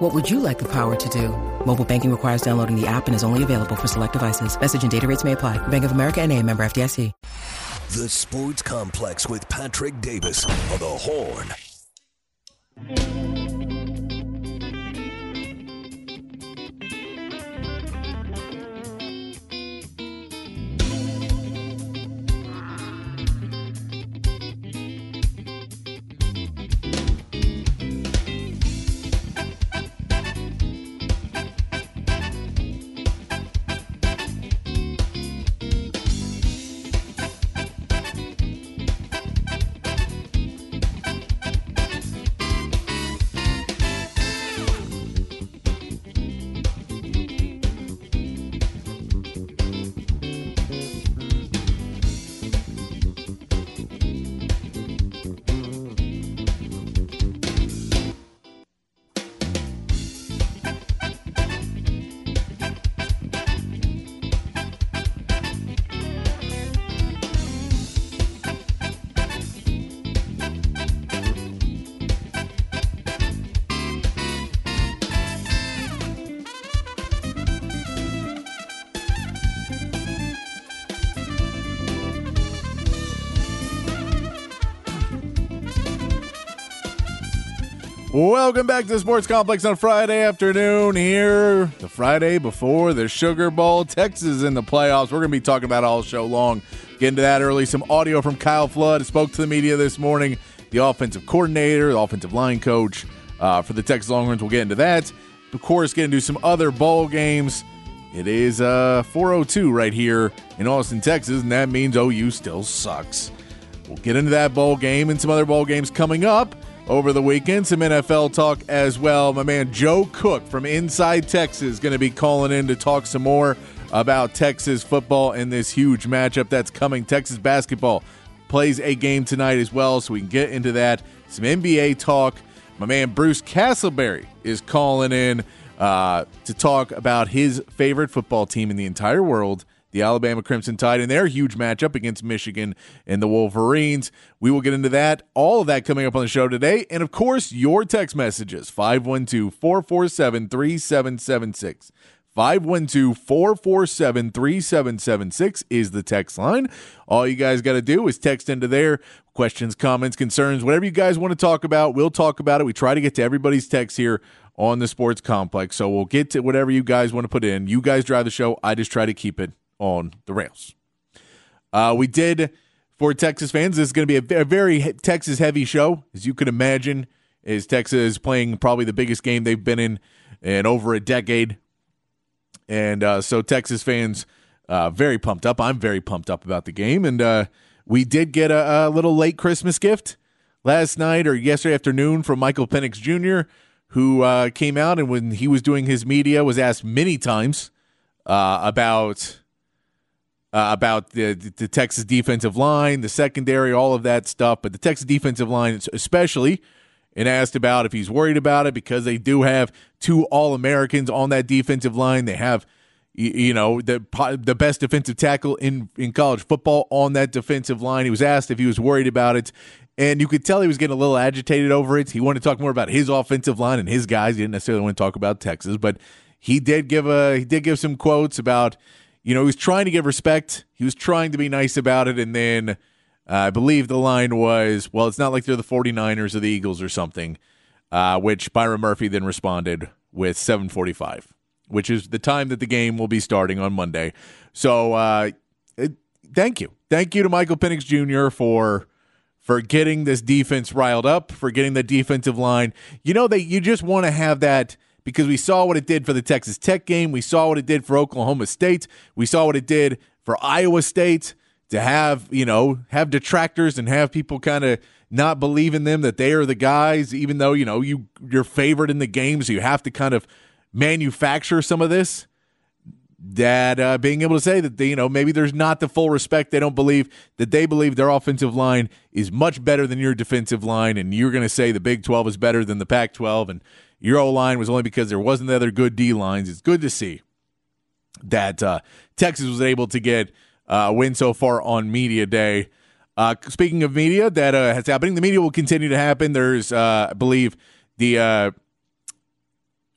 What would you like the power to do? Mobile banking requires downloading the app and is only available for select devices. Message and data rates may apply. Bank of America and a member FDIC. The Sports Complex with Patrick Davis on the Horn. Welcome back to the Sports Complex on Friday afternoon. Here, the Friday before the Sugar Bowl. Texas in the playoffs. We're going to be talking about all show long. Get into that early. Some audio from Kyle Flood. Spoke to the media this morning. The offensive coordinator, the offensive line coach uh, for the Texas Longhorns. We'll get into that. Of course, get into some other bowl games. It is uh, 402 right here in Austin, Texas, and that means OU still sucks. We'll get into that bowl game and some other bowl games coming up over the weekend. Some NFL talk as well. My man Joe Cook from Inside Texas going to be calling in to talk some more about Texas football and this huge matchup that's coming. Texas basketball plays a game tonight as well, so we can get into that. Some NBA talk. My man Bruce Castleberry is calling in uh, to talk about his favorite football team in the entire world, the Alabama Crimson Tide, and their huge matchup against Michigan and the Wolverines. We will get into that, all of that coming up on the show today. And of course, your text messages 512 447 3776. 512 447 3776 is the text line. All you guys got to do is text into there questions, comments, concerns, whatever you guys want to talk about. We'll talk about it. We try to get to everybody's text here on the sports complex. So we'll get to whatever you guys want to put in. You guys drive the show. I just try to keep it on the rails. Uh, we did for Texas fans. This is going to be a, very Texas heavy show, as you can imagine. Is Texas playing probably the biggest game they've been in in over a decade, and uh, so Texas fans uh, very pumped up. I'm very pumped up about the game, and uh, we did get a, a little late Christmas gift last night or yesterday afternoon from Michael Penix Jr., who uh, came out and when he was doing his media was asked many times uh, about uh, about the, the Texas defensive line, the secondary, all of that stuff. But the Texas defensive line, especially, and asked about if he's worried about it because they do have two All Americans on that defensive line. They have, you know, the the best defensive tackle in in college football on that defensive line. He was asked if he was worried about it. And you could tell he was getting a little agitated over it. He wanted to talk more about his offensive line and his guys. He didn't necessarily want to talk about Texas, but he did give a he did give some quotes about you know, he was trying to give respect. He was trying to be nice about it. And then uh, I believe the line was, well, it's not like they're the 49ers or the Eagles or something, uh, which Byron Murphy then responded with 745, which is the time that the game will be starting on Monday. So uh, it, thank you. Thank you to Michael Penix Jr. for for getting this defense riled up, for getting the defensive line. You know that you just want to have that – because we saw what it did for the Texas Tech game. We saw what it did for Oklahoma State. We saw what it did for Iowa State to have, you know, have detractors and have people kind of not believe in them that they are the guys, even though, you know, you you're favored in the game, so you have to kind of manufacture some of this. that uh, being able to say that they, you know maybe there's not the full respect they don't believe that they believe their offensive line is much better than your defensive line and you're going to say the Big 12 is better than the Pac 12 and your O line was only because there wasn't the other good D lines. It's good to see that uh, Texas was able to get uh, a win so far on media day. Uh, speaking of media, that uh, has happening. The media will continue to happen. There's, uh, I believe, the uh,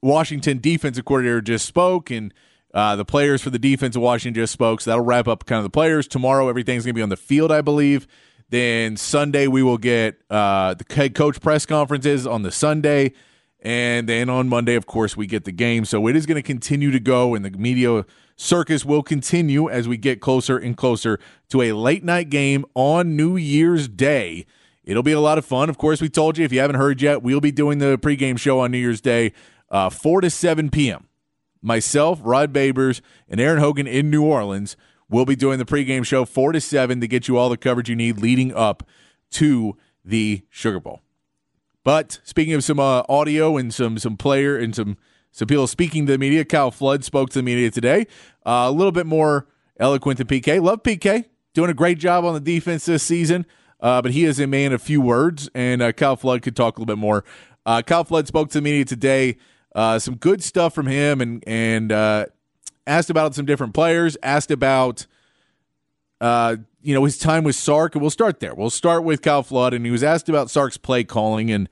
Washington defensive coordinator just spoke, and uh, the players for the defense of Washington just spoke. So that'll wrap up kind of the players. Tomorrow, everything's going to be on the field, I believe. Then Sunday, we will get the head coach press conferences on the Sunday. And then on Monday, of course, we get the game. So it is going to continue to go, and the media circus will continue as we get closer and closer to a late night game on New Year's Day. It'll be a lot of fun. Of course, we told you if you haven't heard yet, we'll be doing the pregame show on New Year's Day, uh, 4 to 7 p.m. Myself, Rod Babers, and Aaron Hogan in New Orleans will be doing the pregame show 4 to 7 to get you all the coverage you need leading up to the Sugar Bowl. But speaking of some uh, audio and some some player and some some people speaking to the media, Kyle Flood spoke to the media today. Uh, a little bit more eloquent than PK. Love PK, doing a great job on the defense this season. Uh, but he is a man of few words, and uh, Kyle Flood could talk a little bit more. Uh, Kyle Flood spoke to the media today. Uh, some good stuff from him, and and asked about some different players. Asked about you know his time with Sark, and we'll start there. We'll start with Kyle Flood, and he was asked about Sark's play calling and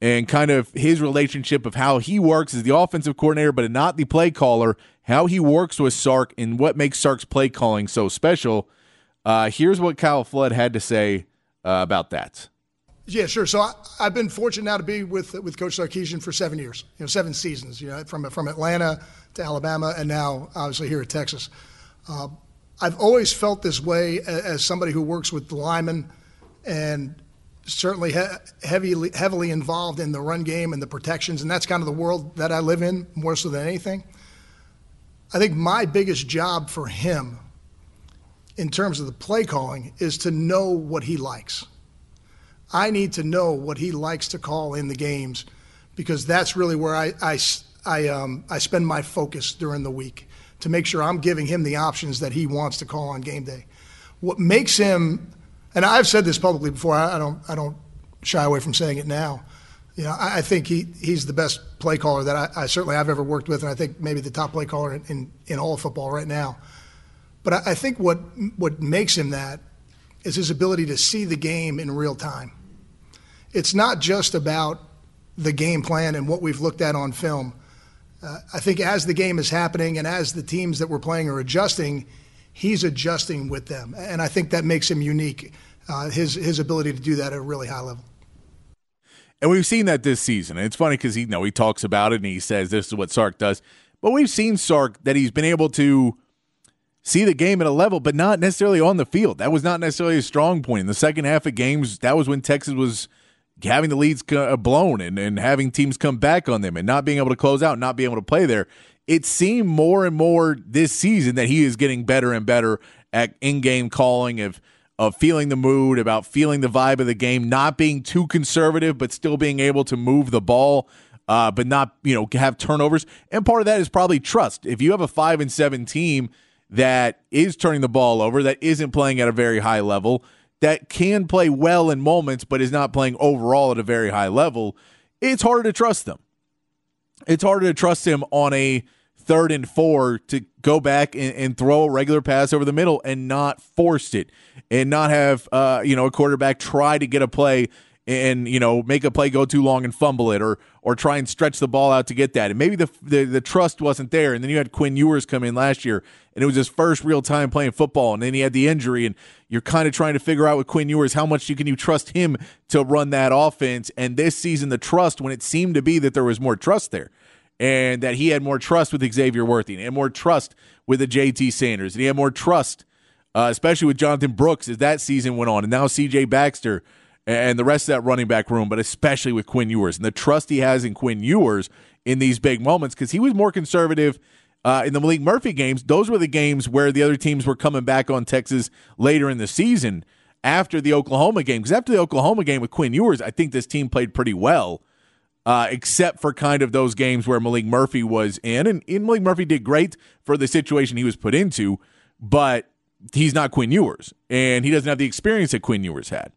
and kind of his relationship of how he works as the offensive coordinator, but not the play caller. How he works with Sark and what makes Sark's play calling so special. Uh, here's what Kyle Flood had to say uh, about that. Yeah, sure. So I, have been fortunate now to be with with Coach Sarkisian for seven years, you know, seven seasons. You know, from from Atlanta to Alabama, and now obviously here at Texas. Uh, I've always felt this way as somebody who works with linemen and certainly he- heavily heavily involved in the run game and the protections, and that's kind of the world that I live in more so than anything. I think my biggest job for him, in terms of the play calling, is to know what he likes. I need to know what he likes to call in the games, because that's really where I I, I, um, I spend my focus during the week to make sure I'm giving him the options that he wants to call on game day. What makes him, and I've said this publicly before, I don't, I don't shy away from saying it now. You know, I, think he, he's the best play caller that I, I, certainly I've ever worked with, and I think maybe the top play caller in, in, in all of football right now. But I, I think what what makes him that is his ability to see the game in real time. It's not just about the game plan and what we've looked at on film I think as the game is happening and as the teams that we're playing are adjusting, he's adjusting with them, and I think that makes him unique. Uh, his his ability to do that at a really high level. And we've seen that this season. And it's funny because he you know he talks about it and he says this is what Sark does. But we've seen Sark that he's been able to see the game at a level, but not necessarily on the field. That was not necessarily a strong point. In the second half of games, that was when Texas was having the leads uh, blown and, and having teams come back on them and not being able to close out, not being able to play there. It seemed more and more this season that he is getting better and better at in-game calling of of feeling the mood, about feeling the vibe of the game, not being too conservative, but still being able to move the ball, uh, but not you know have turnovers. And part of that is probably trust. If you have a five and seven team that is turning the ball over, that isn't playing at a very high level, that can play well in moments but is not playing overall at a very high level, it's harder to trust them. It's harder to trust him on a third and four to go back and, and, throw a regular pass over the middle and not force it and not have uh, you know a quarterback try to get a play and you know make a play go too long and fumble it or or try and stretch the ball out to get that. And maybe the the, the trust wasn't there. And then you had Quinn Ewers come in last year and it was his first real time playing football. And then he had the injury and you're kind of trying to figure out with Quinn Ewers how much you can you trust him to run that offense? And this season the trust when it seemed to be that there was more trust there and that he had more trust with Xavier Worthy and more trust with the JT Sanders and he had more trust uh, especially with Jonathan Brooks as that season went on. And now CJ Baxter and the rest of that running back room, but especially with Quinn Ewers and the trust he has in Quinn Ewers in these big moments because he was more conservative uh, in the Maalik Murphy games. Those were the games where the other teams were coming back on Texas later in the season after the Oklahoma game. Because after the Oklahoma game with Quinn Ewers, I think this team played pretty well. uh, except for kind of those games where Maalik Murphy was in. And, and Maalik Murphy did great for the situation he was put into, but he's not Quinn Ewers, and he doesn't have the experience that Quinn Ewers had.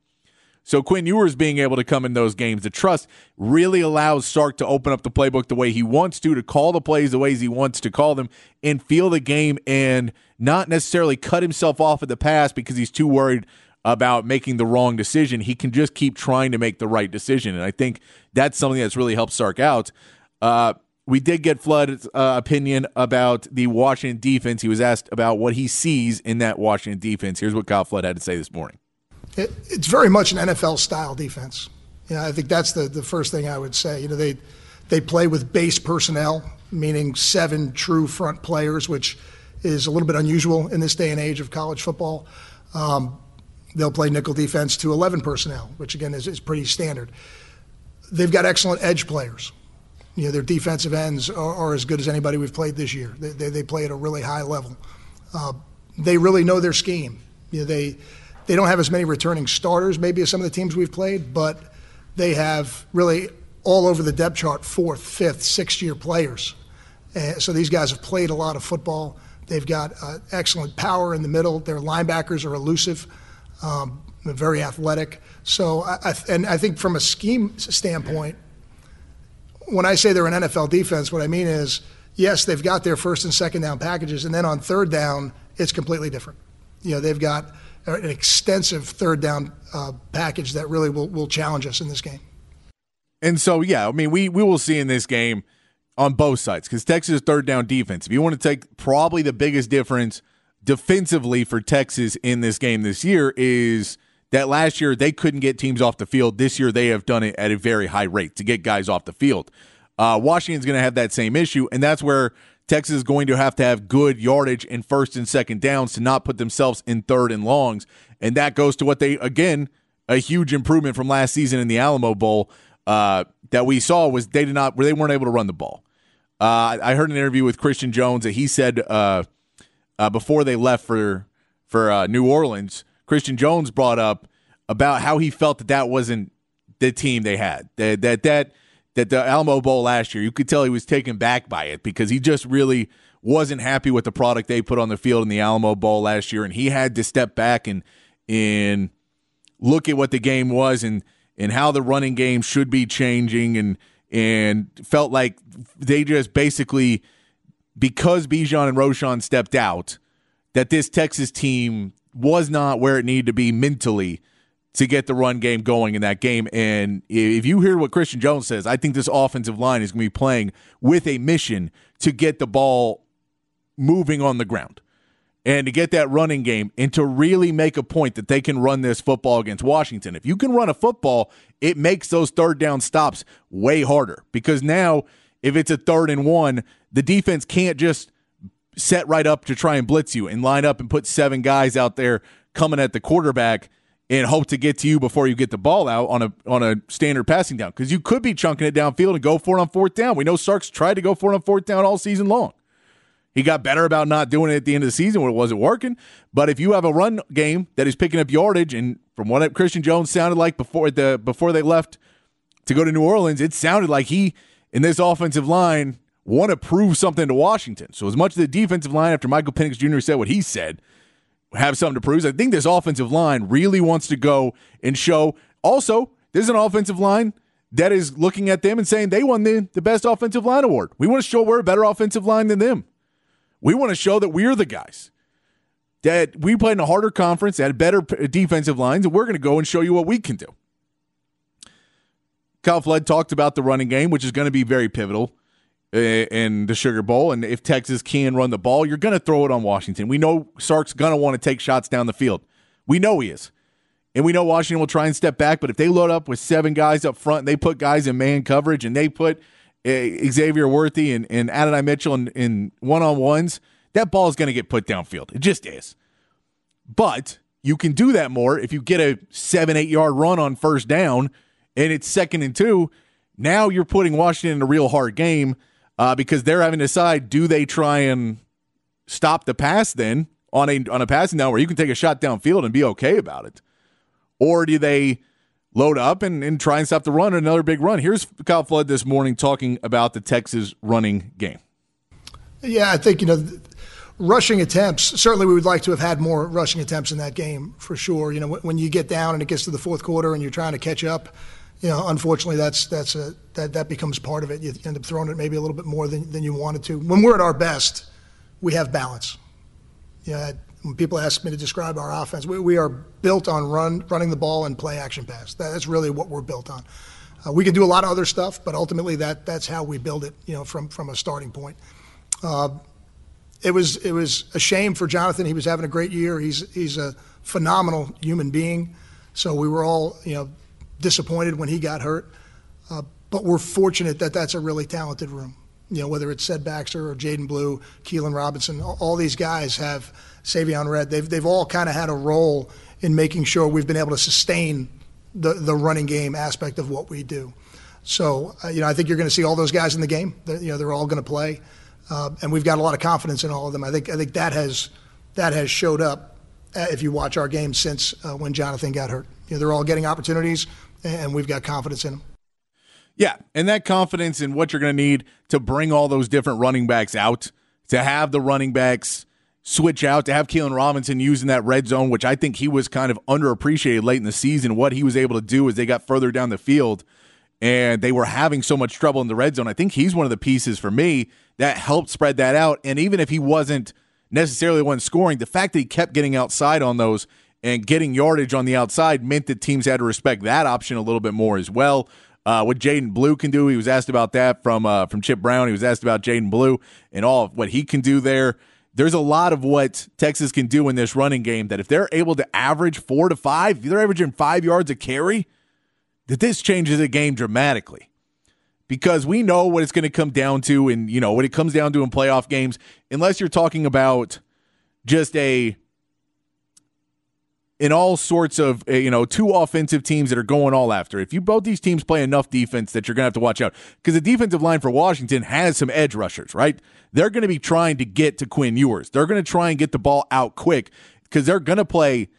So Quinn Ewers being able to come in those games, the trust really allows Sark to open up the playbook the way he wants to, to call the plays the ways he wants to call them, and feel the game and not necessarily cut himself off at the pass because he's too worried about making the wrong decision. He can just keep trying to make the right decision, and I think that's something that's really helped Sark out. Uh, we did get Flood's uh, opinion about the Washington defense. He was asked about what he sees in that Washington defense. Here's what Kyle Flood had to say this morning. It, it's very much an NFL style defense. You know, I think that's the, the first thing I would say. You know, they they play with base personnel, meaning seven true front players, which is a little bit unusual in this day and age of college football. Um, they'll play nickel defense to 11 personnel, which again is, is pretty standard. They've got excellent edge players. You know, their defensive ends are, are as good as anybody we've played this year. They, they, they play at a really high level. Uh, they really know their scheme. You know, they they don't have as many returning starters, maybe, as some of the teams we've played, but they have really all over the depth chart fourth, fifth, sixth year players. So these guys have played a lot of football. They've got uh, excellent power in the middle. Their linebackers are elusive, um, very athletic. So, I, I, and I think from a scheme standpoint, when I say they're an NFL defense, what I mean is, yes, they've got their first and second down packages, and then on third down, it's completely different. You know, they've got an extensive third down uh, package that really will, will challenge us in this game. And so, yeah, I mean, we, we will see in this game on both sides because Texas third down defense. If you want to take probably the biggest difference defensively for Texas in this game this year is that last year they couldn't get teams off the field. This year they have done it at a very high rate to get guys off the field. Uh, Washington's going to have that same issue, and that's where Texas is going to have to have good yardage in first and second downs to not put themselves in third and longs. And that goes to what they, again, a huge improvement from last season in the Alamo Bowl uh, that we saw was they did not, they weren't able to run the ball. Uh, I heard an interview with Christian Jones that he said uh, uh before they left for for uh, New Orleans, Christian Jones brought up about how he felt that that wasn't the team they had. That that that that the Alamo Bowl last year, you could tell he was taken back by it because he just really wasn't happy with the product they put on the field in the Alamo Bowl last year, and he had to step back and and look at what the game was and and how the running game should be changing. And and felt like they just basically because Bijan and Roschon stepped out that this Texas team was not where it needed to be mentally to get the run game going in that game. And if you hear what Christian Jones says, I think this offensive line is going to be playing with a mission to get the ball moving on the ground and to get that running game and to really make a point that they can run this football against Washington. If you can run a football, it makes those third down stops way harder because now if it's a third and one, the defense can't just set right up to try and blitz you and line up and put seven guys out there coming at the quarterback and hope to get to you before you get the ball out on a on a standard passing down because you could be chunking it downfield and go for it on fourth down. We know Sark's tried to go for it on fourth down all season long. He got better about not doing it at the end of the season when it wasn't working. But if you have a run game that is picking up yardage, and from what Christian Jones sounded like before the before they left to go to New Orleans, it sounded like he in this offensive line want to prove something to Washington. So as much as the defensive line, after Michael Penix Jr. said what he said, have something to prove. I think this offensive line really wants to go and show. Also, there's an offensive line that is looking at them and saying they won the, the best offensive line award. We want to show we're a better offensive line than them. We want to show that we're the guys. That we played in a harder conference, had better defensive lines, and we're going to go and show you what we can do. Kyle Flood talked about the running game, which is going to be very pivotal in the Sugar Bowl. And if Texas can run the ball, you're going to throw it on Washington. We know Sark's going to want to take shots down the field. We know he is. And we know Washington will try and step back, but if they load up with seven guys up front and they put guys in man coverage and they put uh, Xavier Worthy and, and Adonai Mitchell in, in one-on-ones, that ball is going to get put downfield. It just is. But you can do that more if you get a seven, eight yard run on first down and it's second and two. Now you're putting Washington in a real hard game uh, because they're having to decide do they try and stop the pass then on a on a passing down where you can take a shot downfield and be okay about it, or do they load up and, and try and stop the run. Another big run. Here's Kyle Flood this morning talking about the Texas running game. Yeah, I think, you know, rushing attempts, certainly we would like to have had more rushing attempts in that game for sure. You know, when you get down and it gets to the fourth quarter and you're trying to catch up, you know, unfortunately that's that's a that that becomes part of it. You end up throwing it maybe a little bit more than than you wanted to. When we're at our best, we have balance. Yeah, when people ask me to describe our offense, we, we are built on run, running the ball and play action pass. That's really what we're built on. Uh, we can do a lot of other stuff, but ultimately that that's how we build it. You know, from from a starting point. Uh, it was it was a shame for Jonathan. He was having a great year. He's he's a phenomenal human being. So we were all you know disappointed when he got hurt. Uh, but we're fortunate that that's a really talented room. You know, whether it's Sed Baxter or Jaydon Blue, Keilan Robinson, all these guys have Savion Red. They've they've all kind of had a role in making sure we've been able to sustain the the running game aspect of what we do. So uh, you know, I think you're going to see all those guys in the game. They're, you know, they're all going to play. Uh, and we've got a lot of confidence in all of them. I think I think that has that has showed up uh, if you watch our games since uh, when Jonathan got hurt. Know, they're all getting opportunities, and we've got confidence in them. Yeah, and that confidence in what you're going to need to bring all those different running backs out, to have the running backs switch out, to have Keilan Robinson using that red zone, which I think he was kind of underappreciated late in the season. What he was able to do as they got further down the field and they were having so much trouble in the red zone. I think he's one of the pieces for me that helped spread that out. And even if he wasn't necessarily one scoring, the fact that he kept getting outside on those and getting yardage on the outside meant that teams had to respect that option a little bit more as well. Uh, what Jaydon Blue can do, he was asked about that from uh, from Chip Brown. He was asked about Jaydon Blue and all what he can do there. There's a lot of what Texas can do in this running game that if they're able to average four to five, if they're averaging five yards a carry, that this changes the game dramatically because we know what it's going to come down to and you know what it comes down to in playoff games unless you're talking about just a in all sorts of eh, you know two offensive teams that are going all after. If you both these teams play enough defense that you're going to have to watch out. Because the defensive line for washington has some edge rushers right? They're going to be trying to get to quinn ewers. They're going to try and get the ball out quick because they're going to play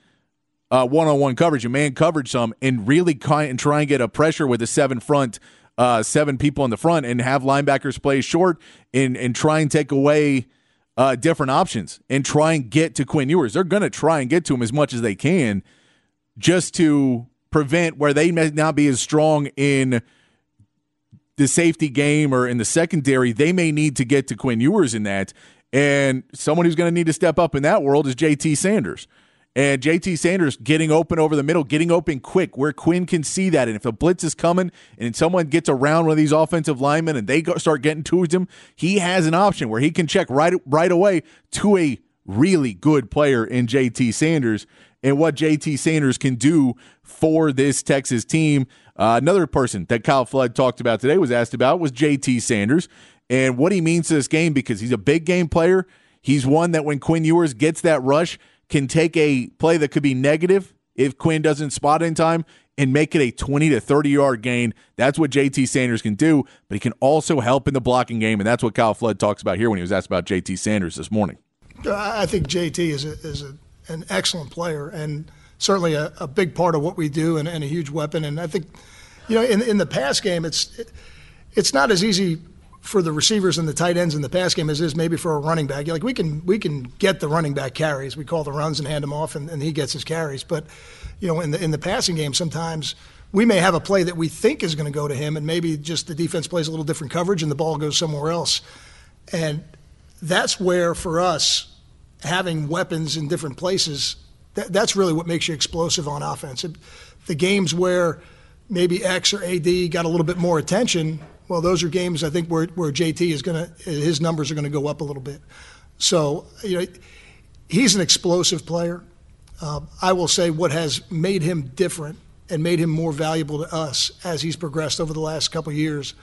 uh, one-on-one coverage and man coverage some and really kind and try and get a pressure with a seven front uh, seven people in the front and have linebackers play short and and try and take away uh, different options and try and get to Quinn Ewers. They're going to try and get to him as much as they can just to prevent where they may not be as strong in the safety game or in the secondary. They may need to get to Quinn Ewers in that. And someone who's going to need to step up in that world is JT Sanders. And JT Sanders getting open over the middle, getting open quick where Quinn can see that. And if a blitz is coming and someone gets around one of these offensive linemen and they go, start getting towards him, he has an option where he can check right right away to a really good player in JT Sanders and what JT Sanders can do for this Texas team. Uh, another person that Kyle Flood talked about today was asked about was JT Sanders and what he means to this game because he's a big game player. He's one that when Quinn Ewers gets that rush – can take a play that could be negative if Quinn doesn't spot in time and make it a 20 to 30 yard gain. That's what JT Sanders can do, but he can also help in the blocking game. And that's what Kyle Flood talks about here when he was asked about JT Sanders this morning. I think JT is, a, is a, an excellent player and certainly a, a, big part of what we do and, and, a huge weapon. And I think, you know, in, in the pass game, it's, it, it's not as easy for the receivers and the tight ends in the pass game as is maybe for a running back. Like we can we can get the running back carries. We call the runs and hand them off, and, and he gets his carries. But you know, in the in the passing game, sometimes we may have a play that we think is going to go to him, and maybe just the defense plays a little different coverage, and the ball goes somewhere else. And that's where, for us, having weapons in different places, that, that's really what makes you explosive on offense. It, the games where maybe X or AD got a little bit more attention, well, those are games I think where, where JT is going to, his numbers are going to go up a little bit. So, you know, he's an explosive player. Uh, I will say what has made him different and made him more valuable to us as he's progressed over the last couple of years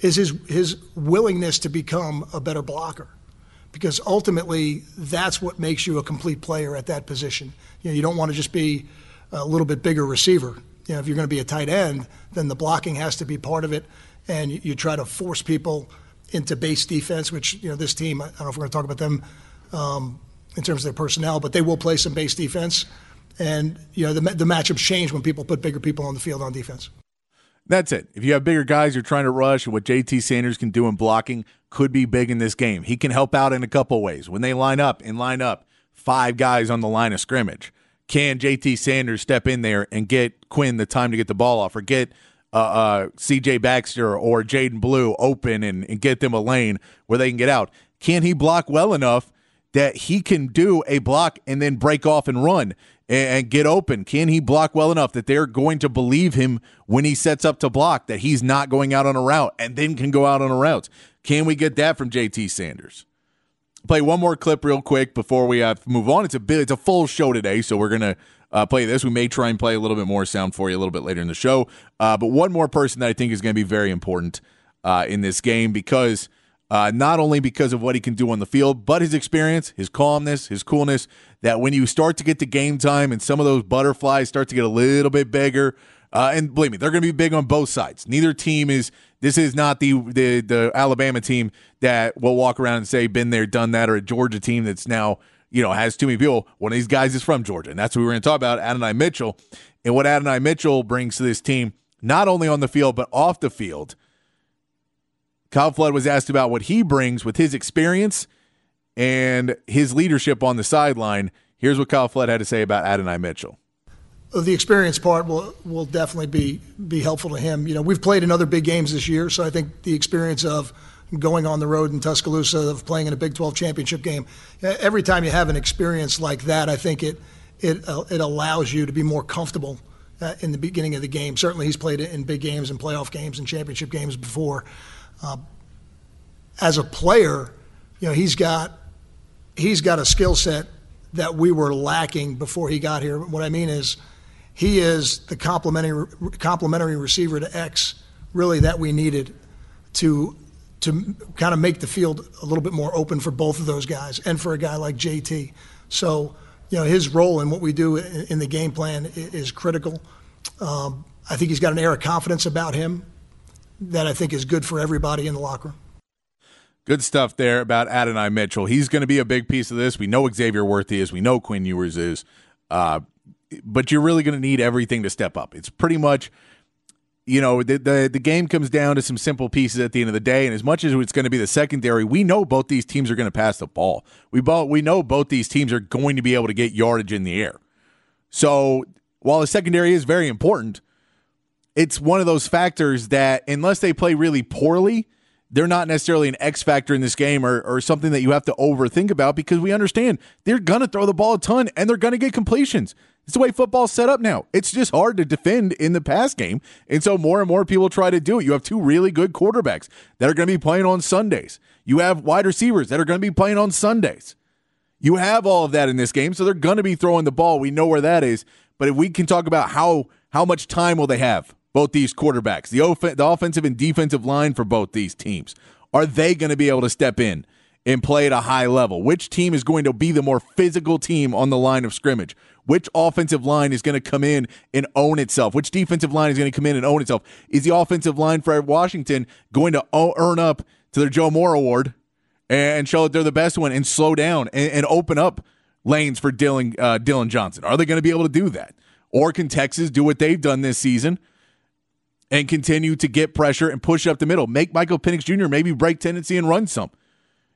is his, his willingness to become a better blocker. Because ultimately, that's what makes you a complete player at that position. You know, you don't want to just be a little bit bigger receiver. You know, if you're going to be a tight end, then the blocking has to be part of it and you, you try to force people into base defense, which you know this team. I don't know if we're going to talk about them um, in terms of their personnel, but they will play some base defense. And you know the the matchups change when people put bigger people on the field on defense. That's it. If you have bigger guys you're trying to rush, and what JT Sanders can do in blocking could be big in this game. He can help out in a couple ways. When they line up and line up five guys on the line of scrimmage, can JT Sanders step in there and get Quinn the time to get the ball off, or get uh, uh, CJ Baxter or Jaydon Blue open and, and get them a lane where they can get out? Can he block well enough that he can do a block and then break off and run? and, get open? Can he block well enough that they're going to believe him when he sets up to block that he's not going out on a route and then can go out on a route? Can we get that from JT Sanders? Play one more clip real quick before we uh, move on. It's a bit, it's a full show today, so we're gonna uh, play this. We may try and play a little bit more sound for you a little bit later in the show. Uh, but one more person that I think is going to be very important uh, in this game because uh, not only because of what he can do on the field, but his experience, his calmness, his coolness. That when you start to get to game time and some of those butterflies start to get a little bit bigger, uh, and believe me, they're going to be big on both sides. Neither team is. This is not the, the the Alabama team that will walk around and say been there, done that, or a Georgia team that's now you know has too many people. One of these guys is from Georgia, and that's what we are going to talk about. Adonai Mitchell and what Adonai Mitchell brings to this team, not only on the field but off the field Kyle Flood was asked about what he brings with his experience and his leadership on the sideline. Here's what Kyle Flood had to say about Adonai Mitchell. The experience part will will definitely be be helpful to him. You know, we've played in other big games this year, so I think the experience of going on the road in Tuscaloosa, of playing in a Big 12 championship game, every time you have an experience like that, I think it it uh, it allows you to be more comfortable uh, in the beginning of the game. Certainly, he's played in big games and playoff games and championship games before. Uh, as a player, you know, he's got he's got a skill set that we were lacking before he got here. What I mean is, he is the complementary complementary receiver to X, really that we needed to to kind of make the field a little bit more open for both of those guys and for a guy like JT. So, you know, his role in what we do in the game plan is critical. Um, I think he's got an air of confidence about him that I think is good for everybody in the locker room. Good stuff there about Adonai Mitchell. He's going to be a big piece of this. We know Xavier Worthy is. We know Quinn Ewers is. Uh, but you're really going to need everything to step up. It's pretty much, you know, the, the, the game comes down to some simple pieces at the end of the day. And as much as it's going to be the secondary, we know both these teams are going to pass the ball. We both we know both these teams are going to be able to get yardage in the air. So while the secondary is very important, it's one of those factors that unless they play really poorly, they're not necessarily an X factor in this game or, or something that you have to overthink about because we understand they're going to throw the ball a ton and they're going to get completions. It's the way football's set up now. It's just hard to defend in the pass game. And so more and more people try to do it. You have two really good quarterbacks that are going to be playing on Sundays. You have wide receivers that are going to be playing on Sundays. You have all of that in this game, so they're going to be throwing the ball. We know where that is. But if we can talk about how how much time will they have both these quarterbacks, the, off- the offensive and defensive line for both these teams. Are they going to be able to step in and play at a high level? Which team is going to be the more physical team on the line of scrimmage? Which offensive line is going to come in and own itself? Which defensive line is going to come in and own itself? Is the offensive line for Washington going to earn up to their Joe Moore Award and show that they're the best one and slow down and, and open up lanes for Dylan uh, Dillon Johnson? Are they going to be able to do that? Or can Texas do what they've done this season – and continue to get pressure and push up the middle. Make Michael Penix Jr. maybe break tendency and run some.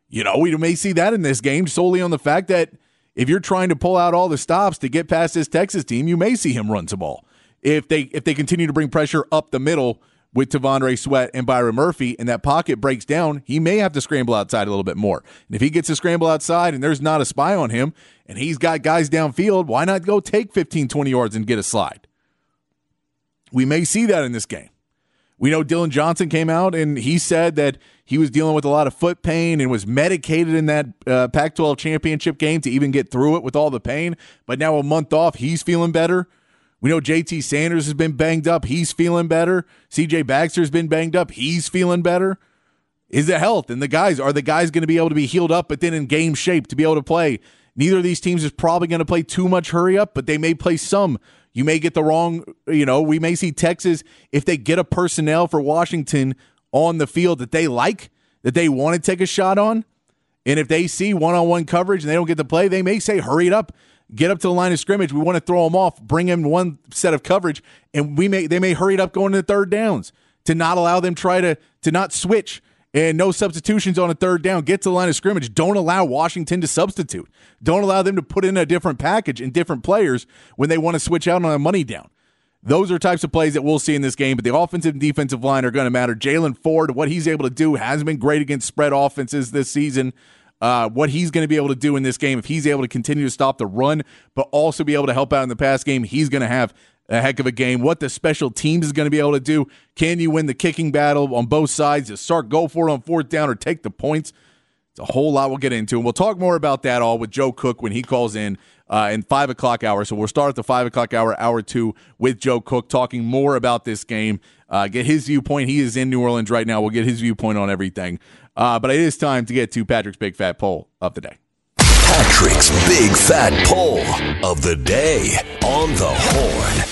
You know, we may see that in this game solely on the fact that if you're trying to pull out all the stops to get past this Texas team, you may see him run some ball. If they if they continue to bring pressure up the middle with T'Vondre Sweat and Byron Murphy and that pocket breaks down, he may have to scramble outside a little bit more. And if he gets to scramble outside and there's not a spy on him and he's got guys downfield, why not go take 15, 20 yards and get a slide? We may see that in this game. We know Dillon Johnson came out and he said that he was dealing with a lot of foot pain and was medicated in that uh, Pac 12 championship game to even get through it with all the pain. But now, a month off, he's feeling better. We know JT Sanders has been banged up. He's feeling better. CJ Baxter's been banged up. He's feeling better. Is the health and the guys are the guys going to be able to be healed up, but then in game shape to be able to play? Neither of these teams is probably going to play too much hurry up, but they may play some you may get the wrong, you know, we may see Texas, if they get a personnel for Washington on the field that they like, that they want to take a shot on, and if they see one on one coverage and they don't get the play, they may say, hurry it up. get up to the line of scrimmage. We want to throw them off, bring in one set of coverage, and we may they may hurry it up going to the third downs to not allow them try to to not switch and no substitutions on a third down. Get to the line of scrimmage. Don't allow Washington to substitute. Don't allow them to put in a different package and different players when they want to switch out on a money down. Those are types of plays that we'll see in this game, but the offensive and defensive line are going to matter. Jaylan Ford, what he's able to do, has been great against spread offenses this season. Uh, what he's going to be able to do in this game, if he's able to continue to stop the run, but also be able to help out in the pass game, he's going to have a heck of a game. What the special teams is going to be able to do. Can you win the kicking battle on both sides? Just Sark go for it on fourth down or take the points. It's a whole lot we'll get into, and we'll talk more about that all with Joe Cook when he calls in uh, in five o'clock hour. So we'll start at the five o'clock hour, hour two, with Joe Cook talking more about this game. Uh, get his viewpoint. He is in New Orleans right now. We'll get his viewpoint on everything. Uh, but it is time to get to Patrick's big fat poll of the day. Patrick's big fat poll of the day on the horn.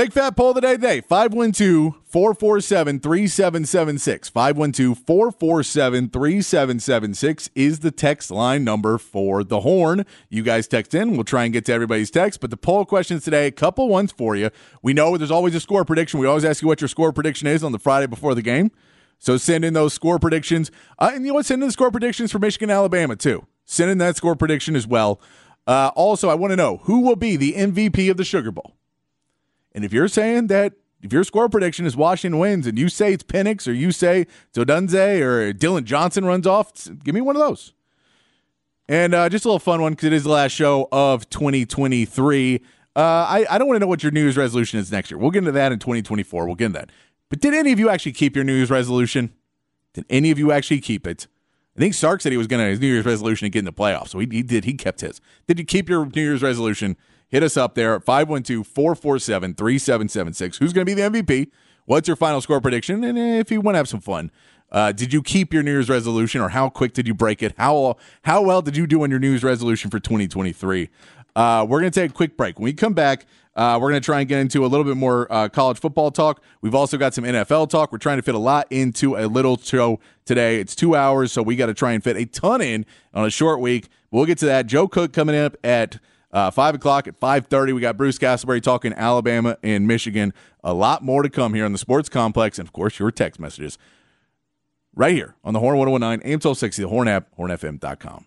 Big fat poll of the day today 512 447 3776. 512 447 3776 is the text line number for the horn. You guys text in. We'll try and get to everybody's text. But the poll questions today, a couple ones for you. We know there's always a score prediction. We always ask you what your score prediction is on the Friday before the game. So send in those score predictions. Uh, and you know what? Send in the score predictions for Michigan, Alabama, too. Send in that score prediction as well. Uh, also, I want to know who will be the MVP of the Sugar Bowl. And if you're saying that if your score prediction is Washington wins and you say it's Penix or you say it's or Dillon Johnson runs off, give me one of those. And uh, just a little fun one because it is the last show of 2023. Uh, I, I don't want to know what your New Year's resolution is next year. We'll get into that in 2024. We'll get into that. But did any of you actually keep your New Year's resolution? Did any of you actually keep it? I think Sark said he was going to his New Year's resolution to get in the playoffs. So he, he did. He kept his. Did you keep your New Year's resolution hit us up there at 512 447 3776. Who's going to be the MVP? What's your final score prediction? And if you want to have some fun, uh, did you keep your New Year's resolution or how quick did you break it? How, how well did you do on your New Year's resolution for 2023? Uh, we're going to take a quick break. When we come back, uh, we're going to try and get into a little bit more uh, college football talk. We've also got some NFL talk. We're trying to fit a lot into a little show today. It's two hours, so we got to try and fit a ton in on a short week. We'll get to that. Joe Cook coming up at uh, Five o'clock at five thirty, we got Bruce Castleberry talking Alabama and Michigan. A lot more to come here on the Sports Complex, and of course, your text messages right here on the Horn 1019, AM 1260, the Horn app, hornfm.com.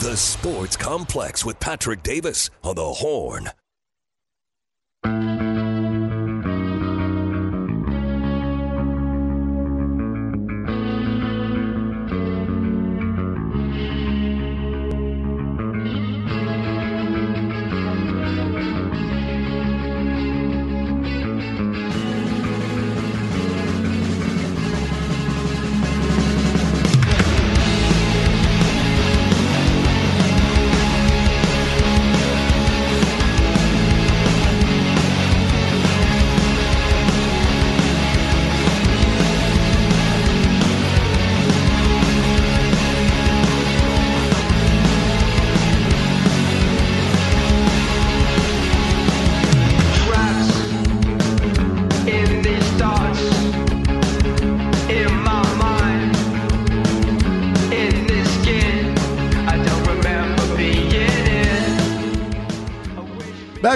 The Sports Complex with Patrick Davis on the Horn.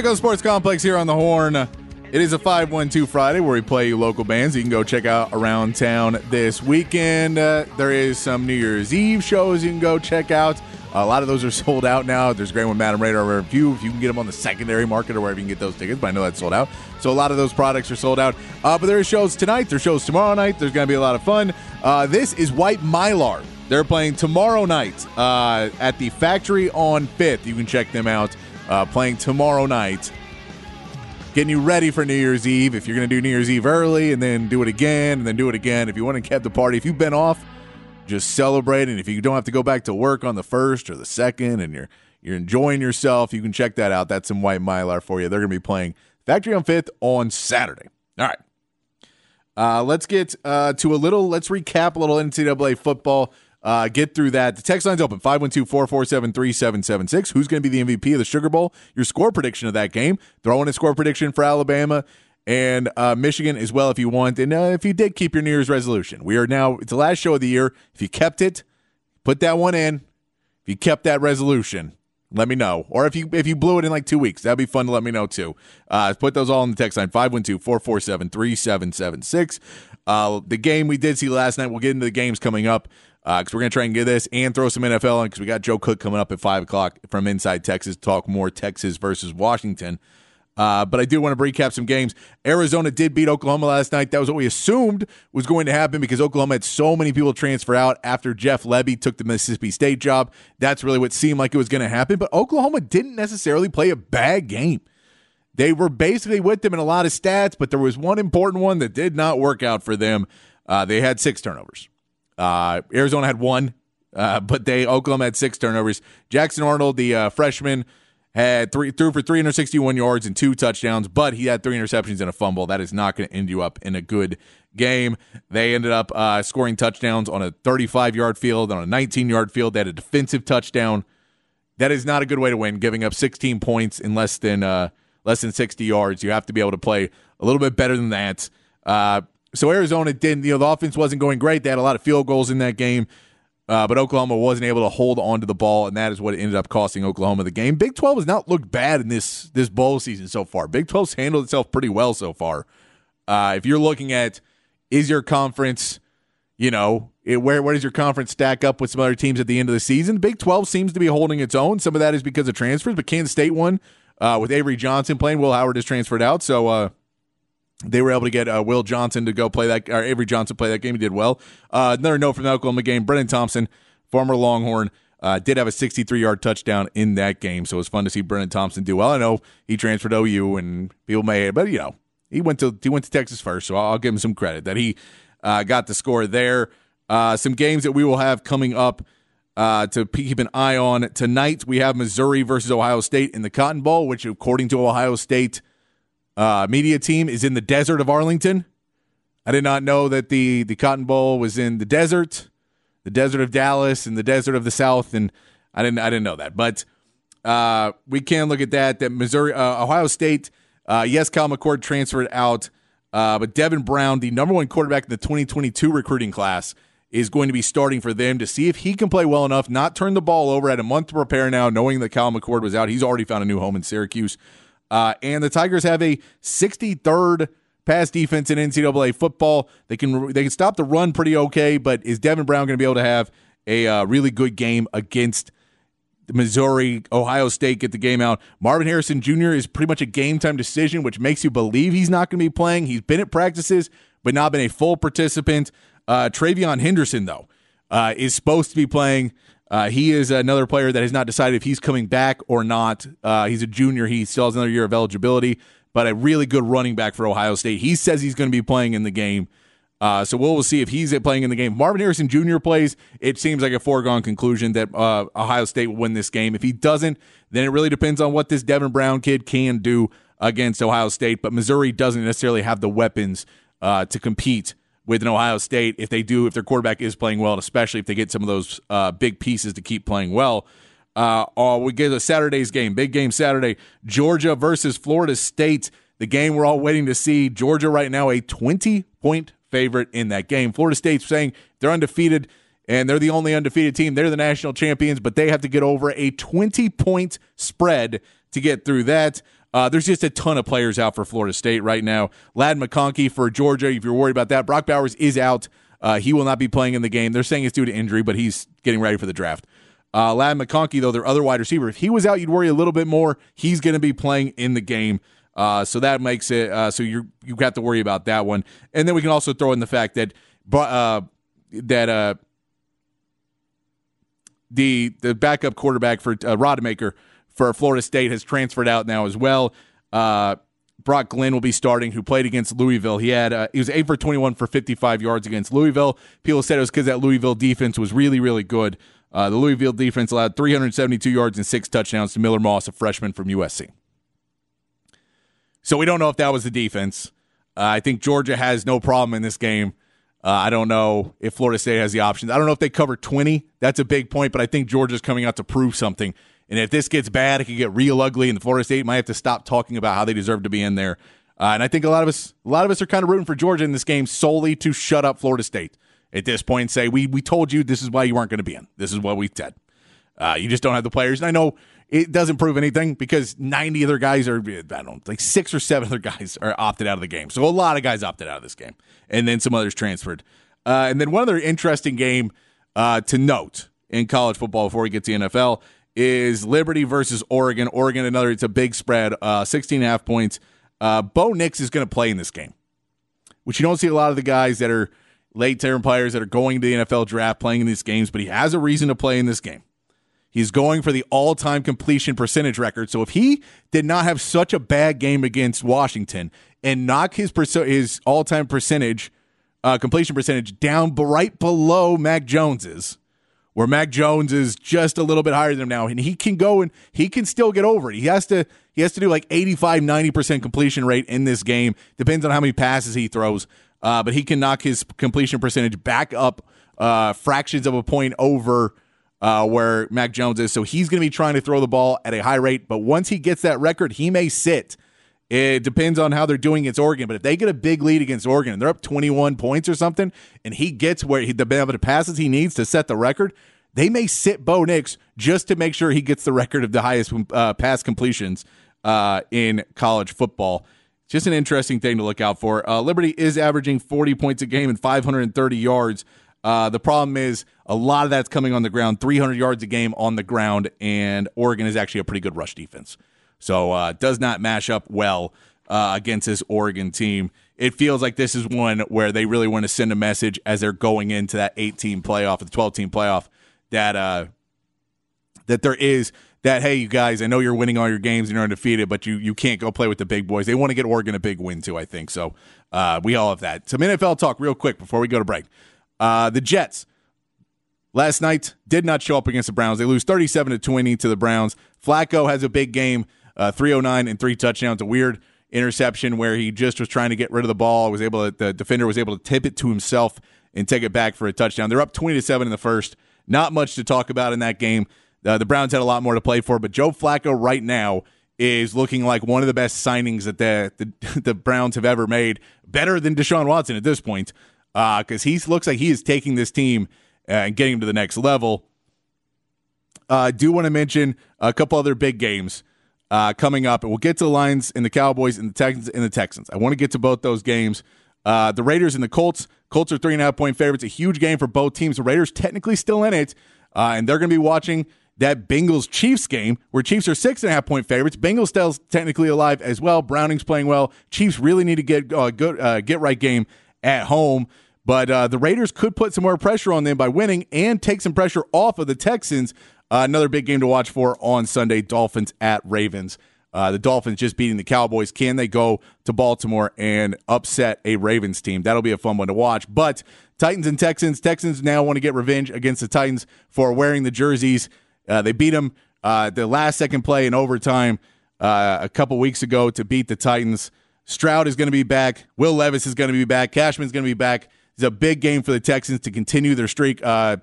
On Sports Complex here on the Horn. It is a 512 Friday where we play local bands you can go check out around town this weekend. Uh, there is some New Year's Eve shows you can go check out. A lot of those are sold out now. There's great one, Madam Radar Review. If you can get them on the secondary market or wherever you can get those tickets, but I know that's sold out. So a lot of those products are sold out. Uh, but there are shows tonight. There's shows tomorrow night. There's going to be a lot of fun. Uh, this is White Mylar. They're playing tomorrow night uh, at the Factory on 5th. You can check them out uh, playing tomorrow night. getting you ready for New Year's Eve. If you're going to do New Year's Eve early and then do it again and then do it again, if you want to keep the party, if you've been off, just celebrating. If you don't have to go back to work on the first or the second, and you're you're enjoying yourself, you can check that out. That's some white mylar for you. They're going to be playing Factory on Fifth on Saturday. All right. Uh, let's get uh, to a little. Let's recap a little NCAA football. Uh, get through that. The text line's open 512 447 3776. Who's going to be the MVP of the Sugar Bowl? Your score prediction of that game. Throw in a score prediction for Alabama and uh, Michigan as well if you want. And uh, if you did keep your New Year's resolution, we are now, it's the last show of the year. If you kept it, put that one in. If you kept that resolution, let me know. Or if you if you blew it in like two weeks, that'd be fun to let me know too. Uh, put those all in the text line 512 447 3776. Uh, the game we did see last night, we'll get into the games coming up because uh, we're going to try and get this and throw some NFL in because we got Joe Cook coming up at 5 o'clock from Inside Texas to talk more Texas versus Washington. Uh, but I do want to recap some games. Arizona did beat Oklahoma last night. That was what we assumed was going to happen because Oklahoma had so many people transfer out after Jeff Lebby took the Mississippi State job. That's really what seemed like it was going to happen. But Oklahoma didn't necessarily play a bad game. They were basically with them in a lot of stats, but there was one important one that did not work out for them. Uh, they had six turnovers. Uh, Arizona had one, uh, but they Oklahoma had six turnovers. Jackson Arnold, the uh, freshman, had three threw for 361 yards and two touchdowns, but he had three interceptions and a fumble. That is not going to end you up in a good game. They ended up uh, scoring touchdowns on a 35 yard field, on a 19 yard field. They had a defensive touchdown. That is not a good way to win. Giving up 16 points in less than uh, less than 60 yards, you have to be able to play a little bit better than that. Uh, so Arizona didn't. You know, the offense wasn't going great. They had a lot of field goals in that game. Uh, but Oklahoma wasn't able to hold on to the ball, and that is what ended up costing Oklahoma the game. Big 12 has not looked bad in this this bowl season so far. Big 12's handled itself pretty well so far. Uh, if you're looking at is your conference, you know, it, where where does your conference stack up with some other teams at the end of the season? Big 12 seems to be holding its own. Some of that is because of transfers, but Kansas State won uh, with Avery Johnson playing. Will Howard is transferred out, so uh, they were able to get uh, Will Johnson to go play that, or Avery Johnson play that game. He did well. Uh, another note from the Oklahoma game: Brennan Thompson, former Longhorn, uh, did have a 63 yard touchdown in that game. So it was fun to see Brennan Thompson do well. I know he transferred OU and people may, but you know he went to he went to Texas first, so I'll give him some credit that he uh, got the score there. Uh, some games that we will have coming up. Uh, to keep an eye on tonight, we have Missouri versus Ohio State in the Cotton Bowl, which, according to Ohio State, uh, media team is in the desert of Arlington. I did not know that the the Cotton Bowl was in the desert, the desert of Dallas, and the desert of the South, and I didn't I didn't know that. But uh, we can look at that. That Missouri, uh, Ohio State. Uh, yes, Kyle McCord transferred out, uh, but Devin Brown, the number one quarterback in the 2022 recruiting class, is going to be starting for them to see if he can play well enough, not turn the ball over. At a month to prepare now, knowing that Kyle McCord was out. He's already found a new home in Syracuse. Uh, and the Tigers have a 63rd pass defense in NCAA football. They can they can stop the run pretty okay, but is Devin Brown going to be able to have a uh, really good game against Missouri, Ohio State? Get the game out. Marvin Harrison Jr. is pretty much a game time decision, which makes you believe he's not going to be playing. He's been at practices, but not been a full participant. Uh, TreVeyon Henderson though uh, is supposed to be playing. Uh, he is another player that has not decided if he's coming back or not. Uh, he's a junior. He still has another year of eligibility, but a really good running back for Ohio State. He says he's going to be playing in the game. Uh, so we'll, we'll see if he's playing in the game. Marvin Harrison Jr. plays. It seems like a foregone conclusion that uh, Ohio State will win this game. If he doesn't, then it really depends on what this Devin Brown kid can do against Ohio State. But Missouri doesn't necessarily have the weapons uh, to compete with an Ohio State if they do if their quarterback is playing well, and especially if they get some of those uh, big pieces to keep playing well. Uh, or we get a Saturday's game, big game Saturday, Georgia versus Florida State. The game we're all waiting to see. Georgia right now a 20 point favorite in that game. Florida State's saying they're undefeated and they're the only undefeated team. They're the national champions, but they have to get over a 20 point spread to get through that. Uh, there's just a ton of players out for Florida State right now. Ladd McConkey for Georgia, if you're worried about that. Brock Bowers is out. Uh, he will not be playing in the game. They're saying it's due to injury, but he's getting ready for the draft. Uh, Ladd McConkey, though, their other wide receiver, if he was out, you'd worry a little bit more. He's going to be playing in the game. Uh, so that makes it uh, so you you have to worry about that one. And then we can also throw in the fact that uh, that uh, the the backup quarterback for Rodemaker for Florida State has transferred out now as well. Uh, Brock Glenn will be starting, who played against Louisville. He had uh, he was eight for twenty one for fifty five yards against Louisville. People said it was because that Louisville defense was really really good. Uh, the Louisville defense allowed 372 yards and six touchdowns to Miller Moss, a freshman from USC. So we don't know if that was the defense. Uh, I think Georgia has no problem in this game. Uh, I don't know if Florida State has the options. I don't know if they cover 20. That's a big point, but I think Georgia's coming out to prove something. And if this gets bad, it could get real ugly, and the Florida State might have to stop talking about how they deserve to be in there. Uh, and I think a lot of us, a lot of us are kind of rooting for Georgia in this game solely to shut up Florida State at this point and say, "We we told you this is why you weren't going to be in. This is what we said. Uh, you just don't have the players." And I know it doesn't prove anything because 90 other guys are, I don't like six or seven other guys are opted out of the game. So a lot of guys opted out of this game, and then some others transferred. Uh, and then one other interesting game uh, to note in college football before we get to NFL is Liberty versus Oregon. Oregon, another, it's a big spread, uh, 16 and a half points. Uh, Bo Nix is going to play in this game, which you don't see a lot of the guys that are late term players that are going to the NFL draft playing in these games, but he has a reason to play in this game. He's going for the all time completion percentage record. So if he did not have such a bad game against Washington and knock his, his all time percentage, uh, completion percentage down right below Mac Jones's, where Mac Jones is just a little bit higher than him now, and he can go and he can still get over it. He has to he has to do like 85 90% completion rate in this game. Depends on how many passes he throws. Uh, but he can knock his completion percentage back up uh, fractions of a point over uh, where Mac Jones is. So he's going to be trying to throw the ball at a high rate. But once he gets that record, he may sit. It depends on how they're doing against Oregon. But if they get a big lead against Oregon and they're up 21 points or something, and he gets where he, the amount of passes he needs to set the record, they may sit Bo Nix just to make sure he gets the record of the highest uh, pass completions uh, in college football. Just an interesting thing to look out for. Uh, Liberty is averaging 40 points a game and 530 yards. Uh, the problem is a lot of that's coming on the ground, 300 yards a game on the ground, and Oregon is actually a pretty good rush defense. So uh, does not mash up well uh, against this Oregon team. It feels like this is one where they really want to send a message as they're going into that 18 playoff, the 12 team playoff, that uh, that there is that hey, you guys, I know you're winning all your games and you're undefeated, but you you can't go play with the big boys. They want to get Oregon a big win too. I think so. Uh, we all have that. Some NFL talk real quick before we go to break. Uh, the Jets last night did not show up against the Browns. They lose 37 to 20 to the Browns. Flacco has a big game, uh, 309 and three touchdowns. A weird interception where he just was trying to get rid of the ball. Was able to, the defender was able to tip it to himself and take it back for a touchdown. They're up 20 to 7 in the first. Not much to talk about in that game. Uh, the Browns had a lot more to play for, but Joe Flacco right now is looking like one of the best signings that the, the, the Browns have ever made. Better than Deshaun Watson at this point because uh, he looks like he is taking this team uh, and getting them to the next level. Uh, I do want to mention a couple other big games uh, coming up, and we'll get to the Lions and the Cowboys and the Texans and the Texans. I want to get to both those games. Uh, the Raiders and the Colts. Colts are three and a half point favorites. A huge game for both teams. The Raiders technically still in it, and they're going to be watching that Bengals Chiefs game where Chiefs are six and a half point favorites. Bengals still technically alive as well. Browning's playing well. Chiefs really need to get uh, good uh, get right game at home. But uh, the Raiders could put some more pressure on them by winning and take some pressure off of the Texans. Uh, another big game to watch for on Sunday Dolphins at Ravens. Uh, the Dolphins just beating the Cowboys. Can they go to Baltimore and upset a Ravens team? That'll be a fun one to watch. But Titans and Texans. Texans now want to get revenge against the Titans for wearing the jerseys. Uh, they beat them uh, the last second play in overtime uh, a couple weeks ago to beat the Titans. Stroud is going to be back. Will Levis is going to be back. Cashman's going to be back. It's a big game for the Texans to continue their streak. Uh,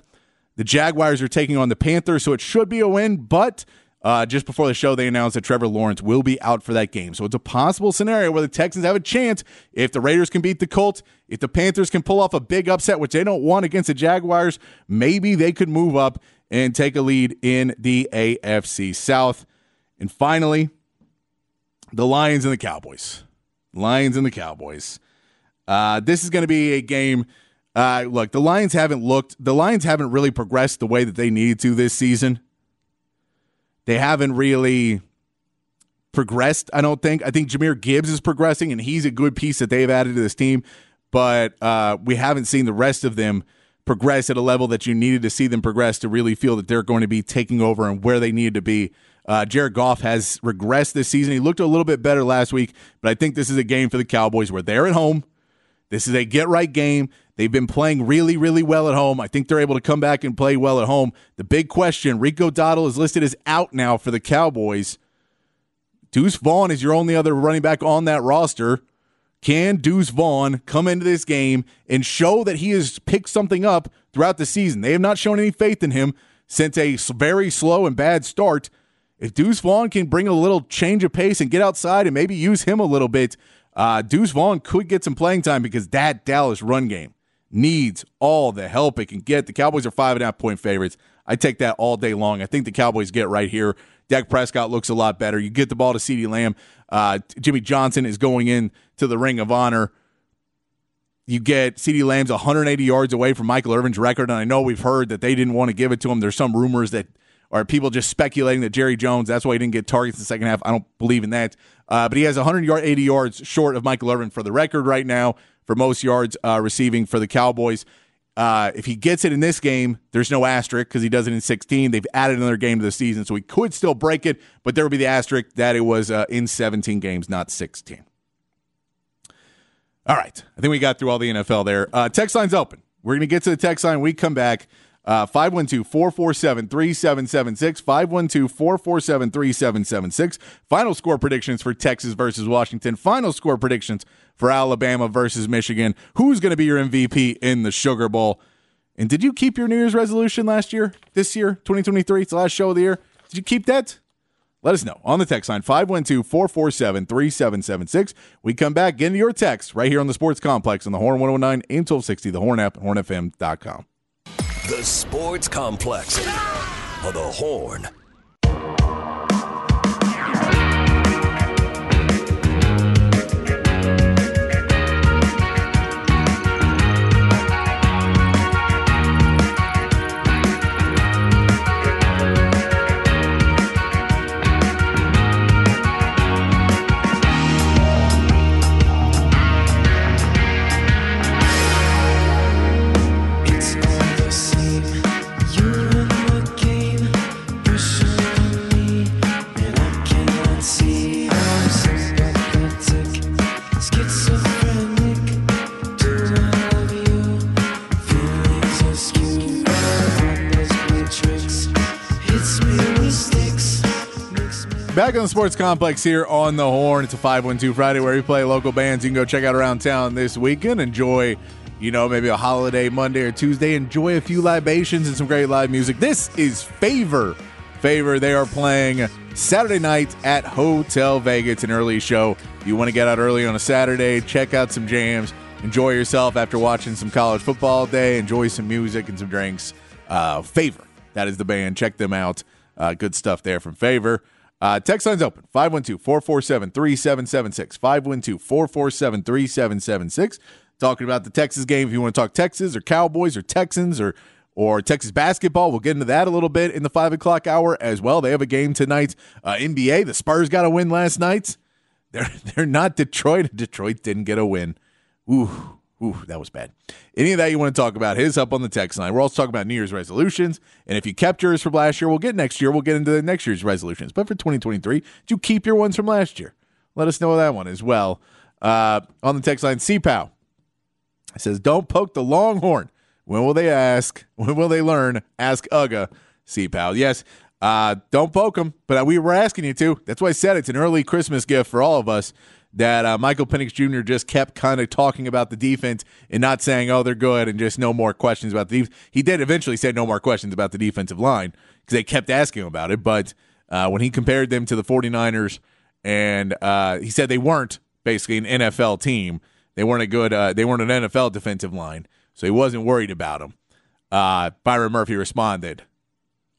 the Jaguars are taking on the Panthers, so it should be a win. But uh, just before the show, they announced that Trevor Lawrence will be out for that game. So it's a possible scenario where the Texans have a chance if the Raiders can beat the Colts, if the Panthers can pull off a big upset, which they don't want against the Jaguars, maybe they could move up and take a lead in the AFC South. And finally, the Lions and the Cowboys. Lions and the Cowboys. Uh, this is going to be a game. Uh, look, the Lions haven't looked. The Lions haven't really progressed the way that they needed to this season. They haven't really progressed. I don't think. I think Jahmyr Gibbs is progressing, and he's a good piece that they've added to this team. But uh, we haven't seen the rest of them progress at a level that you needed to see them progress to really feel that they're going to be taking over and where they needed to be Uh, Jared Goff has regressed this season. He looked a little bit better last week, but I think this is a game for the Cowboys where they're at home. This is a get right game. They've been playing really, really well at home. I think they're able to come back and play well at home. The big question Rico Dowdle is listed as out now for the Cowboys. Deuce Vaughn is your only other running back on that roster. Can Deuce Vaughn come into this game and show that he has picked something up throughout the season? They have not shown any faith in him since a very slow and bad start. If Deuce Vaughn can bring a little change of pace and get outside and maybe use him a little bit, uh, Deuce Vaughn could get some playing time because that Dallas run game needs all the help it can get. The Cowboys are five and a half point favorites. I take that all day long. I think the Cowboys get right here. Dak Prescott looks a lot better. You get the ball to CeeDee Lamb. Uh, Jimmy Johnson is going in to the Ring of Honor. You get CeeDee Lamb's 180 yards away from Michael Irvin's record, and I know we've heard that they didn't want to give it to him. There's some rumors that or people just speculating that Jerry Jones, that's why he didn't get targets in the second half. I don't believe in that. Uh, but he has 180 yards short of Michael Irvin for the record right now for most yards uh, receiving for the Cowboys. Uh, if he gets it in this game, there's no asterisk because he does it in 16. They've added another game to the season, so he could still break it, but there would be the asterisk that it was uh, in 17 games, not 16. All right. I think we got through all the NFL there. Uh, text line's open. We're going to get to the text line. We come back. Uh, 512 447 3776. 512 447 3776. Final score predictions for Texas versus Washington. Final score predictions for Alabama versus Michigan. Who's going to be your MVP in the Sugar Bowl? And did you keep your New Year's resolution last year, this year, 2023? It's the last show of the year. Did you keep that? Let us know on the text line 512 447 3776. We come back, get into your text right here on the Sports Complex on the Horn 109 and 1260, the Horn app, hornfm.com. The Sports Complex of the Horn. Back on the Sports Complex here on the Horn. It's a 512 Friday where we play local bands. You can go check out around town this weekend. Enjoy, you know, maybe a holiday Monday or Tuesday. Enjoy a few libations and some great live music. This is Favor. Favor, they are playing Saturday night at Hotel Vegas, It's an early show. You want to get out early on a Saturday, check out some jams, enjoy yourself after watching some college football day, enjoy some music and some drinks. Uh, Favor, that is the band. Check them out. Uh, good stuff there from Favor. Uh, text line's open 512 447 3776. 512 447 3776. Talking about the Texas game. If you want to talk Texas or Cowboys or Texans or or Texas basketball, we'll get into that a little bit in the five o'clock hour as well. They have a game tonight. Uh, NBA, the Spurs got a win last night. They're they're not Detroit. Detroit didn't get a win. Ooh, Ooh, that was bad. Any of that you want to talk about, hit us up on the text line. We're also talking about New Year's resolutions. And if you kept yours from last year, we'll get next year. We'll get into the next year's resolutions. But for 2023, did you keep your ones from last year? Let us know that one as well. Uh, on the text line, CPOW says, Don't poke the longhorn. When will they ask? When will they learn? Ask UGA, CPOW. Yes, uh, don't poke them, but we were asking you to. That's why I said it's an early Christmas gift for all of us that uh, Michael Penix Jr. just kept kind of talking about the defense and not saying, oh, they're good and just no more questions about the defense. He did eventually say no more questions about the defensive line because they kept asking about it. But uh, when he compared them to the 49ers and uh, he said they weren't basically an NFL team, they weren't a good, uh, they weren't an NFL defensive line. So he wasn't worried about them. Uh, Byron Murphy responded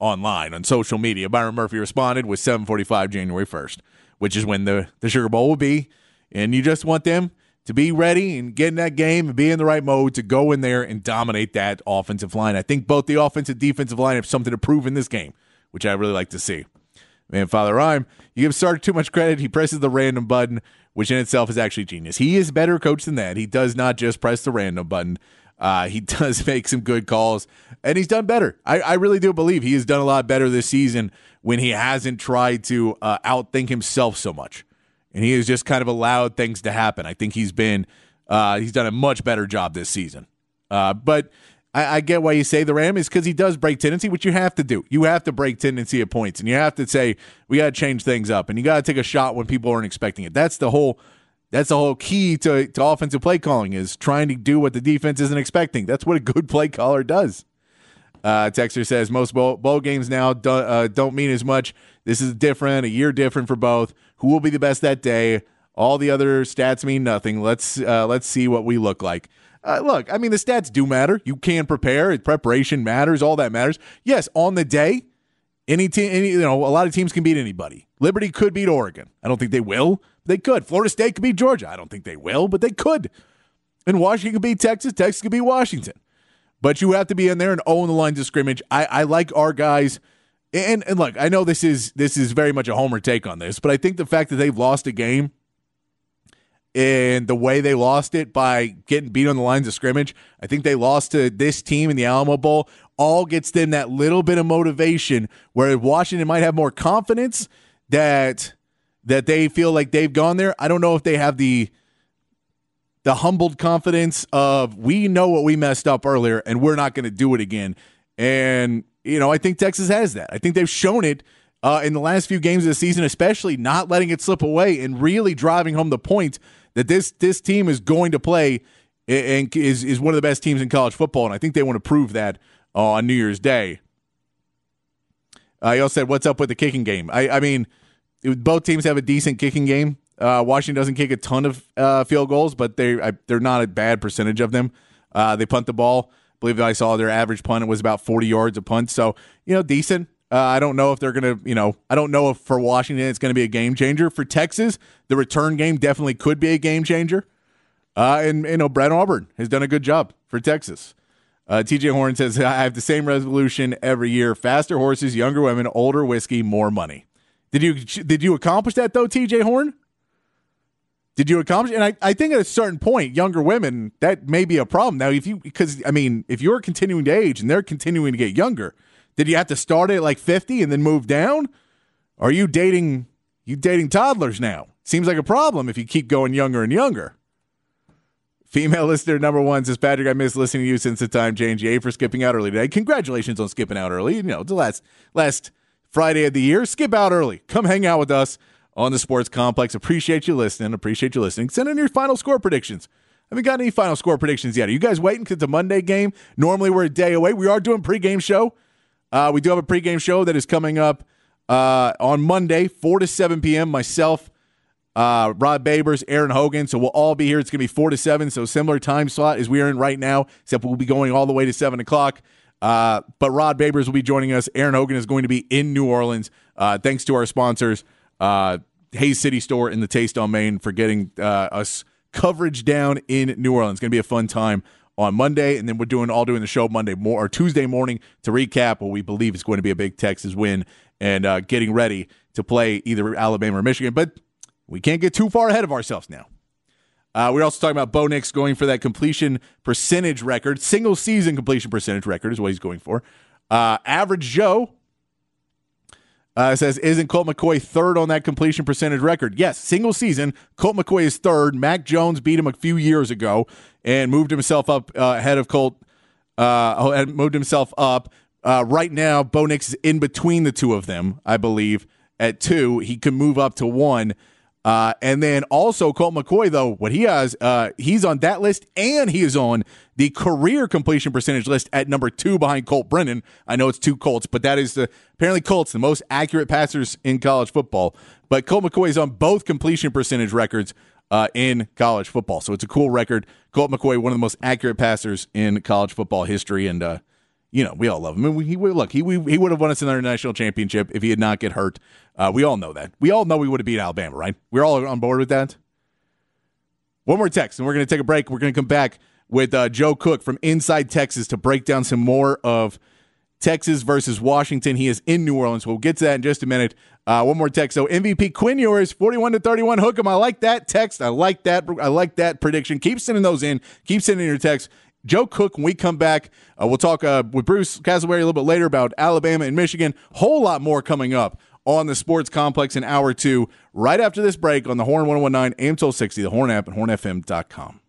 online on social media. Byron Murphy responded with 745 January 1st, which is when the, the Sugar Bowl will be and you just want them to be ready and get in that game and be in the right mode to go in there and dominate that offensive line. I think both the offensive and defensive line have something to prove in this game, which I really like to see. Man, Father Rhyme, you give Sark too much credit. He presses the random button, which in itself is actually genius. He is better coach than that. He does not just press the random button. Uh, he does make some good calls, and he's done better. I, I, really do believe he has done a lot better this season when he hasn't tried to uh, outthink himself so much, and he has just kind of allowed things to happen. I think he's been uh, he's done a much better job this season. Uh, but I, I, get why you say the Ram is because he does break tendency, which you have to do. You have to break tendency at points, and you have to say we got to change things up, and you got to take a shot when people aren't expecting it. That's the whole that's the whole key to, to offensive play calling is trying to do what the defense isn't expecting. That's what a good play caller does. Uh, Texter says most bowl, bowl games now do, uh, don't mean as much. This is different, a year different for both. Who will be the best that day? All the other stats mean nothing. Let's uh, let's see what we look like. Uh, look, I mean the stats do matter. You can prepare. Preparation matters. All that matters. Yes, on the day, any team, any you know, a lot of teams can beat anybody. Liberty could beat Oregon. I don't think they will. They could. Florida State could beat Georgia. I don't think they will, but they could. And Washington could beat Texas. Texas could beat Washington. But you have to be in there and own the lines of scrimmage. I, I like our guys. And, and look, I know this is this is very much a homer take on this, but I think the fact that they've lost a game and the way they lost it by getting beat on the lines of scrimmage, I think they lost to this team in the Alamo Bowl, all gets them that little bit of motivation where Washington might have more confidence that that they feel like they've gone there. I don't know if they have the the humbled confidence of we know what we messed up earlier and we're not going to do it again. And you know, I think Texas has that. I think they've shown it uh, in the last few games of the season, especially not letting it slip away and really driving home the point that this this team is going to play and is is one of the best teams in college football. And I think they want to prove that uh, on New Year's Day. Uh, he also said, "What's up with the kicking game?" I, I mean, both teams have a decent kicking game. Uh, Washington doesn't kick a ton of uh, field goals, but they I, they're not a bad percentage of them. Uh, they punt the ball. I believe I saw their average punt it was about 40 yards a punt, so you know decent. Uh, I don't know if they're to, you know, I don't know if for Washington it's to be a game changer. For Texas, the return game definitely could be a game changer. Uh, and you know, Bert Auburn has done a good job for Texas. Uh, TJ Horn says, I have the same resolution every year faster horses, younger women, older whiskey, more money. Did you did you accomplish that though, TJ Horn? Did you accomplish? And I, I think at a certain point, younger women that may be a problem. Now, if you because I mean, if you're continuing to age and they're continuing to get younger, did you have to start at like 50 and then move down? Are you dating you dating toddlers now? Seems like a problem if you keep going younger and younger. Female listener number one says, Patrick, I missed listening to you since the time. Yay for skipping out early today. Congratulations on skipping out early. You know, the last last Friday of the year. Skip out early. Come hang out with us on the Sports Complex. Appreciate you listening. Appreciate you listening. Send in your final score predictions. I haven't got any final score predictions yet. Are you guys waiting because it's a Monday game? Normally we're a day away. We are doing pregame show. Uh, we do have a pregame show that is coming up uh, on Monday, 4 to 7 p.m. Myself, uh, Rod Babers, Aaron Hogan. So we'll all be here. It's going to be 4 to 7. So similar time slot as we are in right now, except we'll be going all the way to 7 o'clock. Uh, but Rod Babers will be joining us. Aaron Hogan is going to be in New Orleans. Uh, thanks to our sponsors, uh, Hays City Store and the Taste on Main, for getting uh, us coverage down in New Orleans. It's going to be a fun time on Monday, and then we're doing all doing the show Monday more or Tuesday morning to recap what we believe is going to be a big Texas win and uh, getting ready to play either Alabama or Michigan. But we can't get too far ahead of ourselves now. Uh, we're also talking about Bo Nix going for that completion percentage record, single season completion percentage record is what he's going for. Uh, average Joe uh, says, isn't Colt McCoy third on that completion percentage record? Yes, single season. Colt McCoy is third. Mac Jones beat him a few years ago and moved himself up uh, ahead of Colt. Uh, moved himself up. Uh, right now, Bo Nix is in between the two of them, I believe, at two. He can move up to one. Uh, and then also Colt McCoy, though, what he has, uh, he's on that list and he is on the career completion percentage list at number two behind Colt Brennan. I know it's two Colts, but that is the apparently Colts, the most accurate passers in college football. But Colt McCoy is on both completion percentage records uh, in college football. So it's a cool record. Colt McCoy, one of the most accurate passers in college football history. And, uh, you know, we all love him. I mean, he look, he we, he would have won us another national championship if he had not get hurt. Uh, we all know that. We all know we would have beat Alabama, right? We're all on board with that. One more text, and we're going to take a break. We're going to come back with uh, Joe Cook from Inside Texas to break down some more of Texas versus Washington. He is in New Orleans. We'll get to that in just a minute. Uh, one more text. So MVP Quinn Ewers, forty-one to thirty-one. Hook him. I like that text. I like that. I like that prediction. Keep sending those in. Keep sending your text. Joe Cook, when we come back, uh, we'll talk uh, with Bruce Casselberry a little bit later about Alabama and Michigan. Whole lot more coming up on the Sports Complex in hour two, right after this break on the Horn 1019 AM 1260, the Horn app, and hornfm.com.